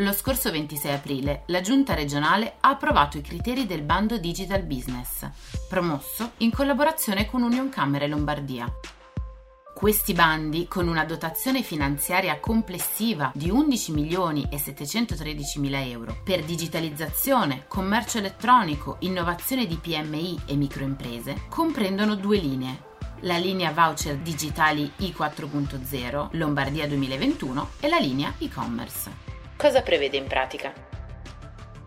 Lo scorso 26 aprile la Giunta regionale ha approvato i criteri del bando Digital Business, promosso in collaborazione con Union Camere Lombardia. Questi bandi, con una dotazione finanziaria complessiva di 11 milioni e 713 mila euro per digitalizzazione, commercio elettronico, innovazione di PMI e microimprese, comprendono due linee. La linea voucher digitali I4.0 Lombardia 2021 e la linea e-commerce. Cosa prevede in pratica?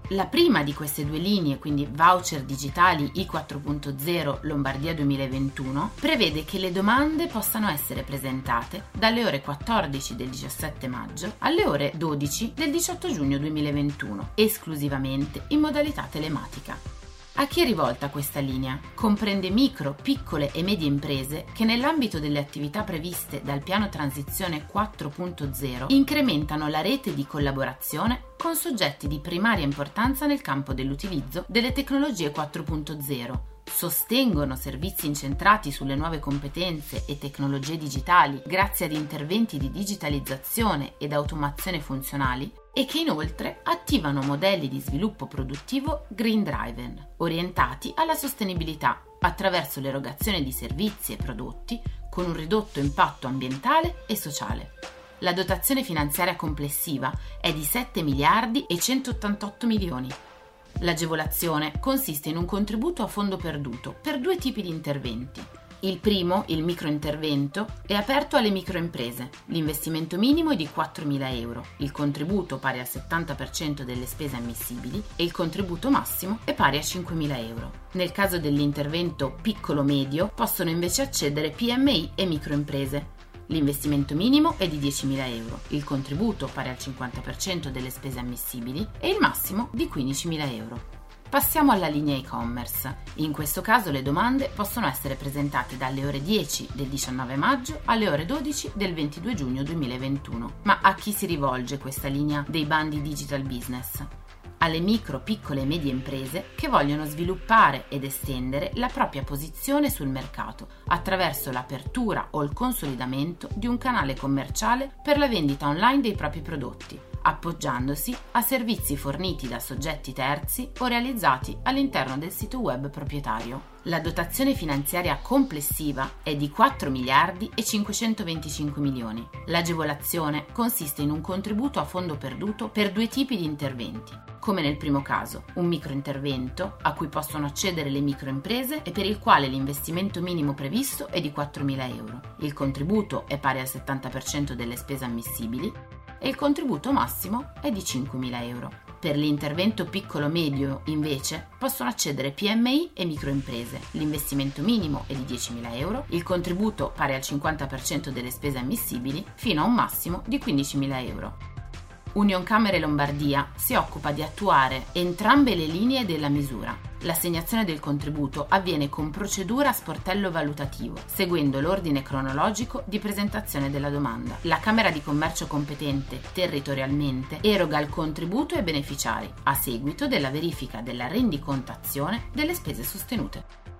La prima di queste due linee, quindi voucher digitali I4.0 Lombardia 2021, prevede che le domande possano essere presentate dalle ore 14 del 17 maggio alle ore 12 del 18 giugno 2021, esclusivamente in modalità telematica. A chi è rivolta questa linea? Comprende micro, piccole e medie imprese che nell'ambito delle attività previste dal piano transizione 4.0 incrementano la rete di collaborazione con soggetti di primaria importanza nel campo dell'utilizzo delle tecnologie 4.0 sostengono servizi incentrati sulle nuove competenze e tecnologie digitali grazie ad interventi di digitalizzazione ed automazione funzionali e che inoltre attivano modelli di sviluppo produttivo green driven, orientati alla sostenibilità attraverso l'erogazione di servizi e prodotti con un ridotto impatto ambientale e sociale. La dotazione finanziaria complessiva è di 7 miliardi e 188 milioni L'agevolazione consiste in un contributo a fondo perduto per due tipi di interventi. Il primo, il microintervento, è aperto alle microimprese. L'investimento minimo è di 4.000 euro, il contributo pari al 70% delle spese ammissibili e il contributo massimo è pari a 5.000 euro. Nel caso dell'intervento piccolo-medio possono invece accedere PMI e microimprese. L'investimento minimo è di 10.000 euro, il contributo pari al 50% delle spese ammissibili e il massimo di 15.000 euro. Passiamo alla linea e-commerce. In questo caso le domande possono essere presentate dalle ore 10 del 19 maggio alle ore 12 del 22 giugno 2021. Ma a chi si rivolge questa linea dei bandi digital business? alle micro, piccole e medie imprese che vogliono sviluppare ed estendere la propria posizione sul mercato attraverso l'apertura o il consolidamento di un canale commerciale per la vendita online dei propri prodotti, appoggiandosi a servizi forniti da soggetti terzi o realizzati all'interno del sito web proprietario. La dotazione finanziaria complessiva è di 4 miliardi e 525 milioni. L'agevolazione consiste in un contributo a fondo perduto per due tipi di interventi. Come nel primo caso, un microintervento a cui possono accedere le microimprese e per il quale l'investimento minimo previsto è di 4.000 euro. Il contributo è pari al 70% delle spese ammissibili e il contributo massimo è di 5.000 euro. Per l'intervento piccolo-medio, invece, possono accedere PMI e microimprese. L'investimento minimo è di 10.000 euro, il contributo pari al 50% delle spese ammissibili, fino a un massimo di 15.000 euro. Union Camere Lombardia si occupa di attuare entrambe le linee della misura. L'assegnazione del contributo avviene con procedura a sportello valutativo, seguendo l'ordine cronologico di presentazione della domanda. La Camera di Commercio competente territorialmente eroga il contributo ai beneficiari, a seguito della verifica della rendicontazione delle spese sostenute.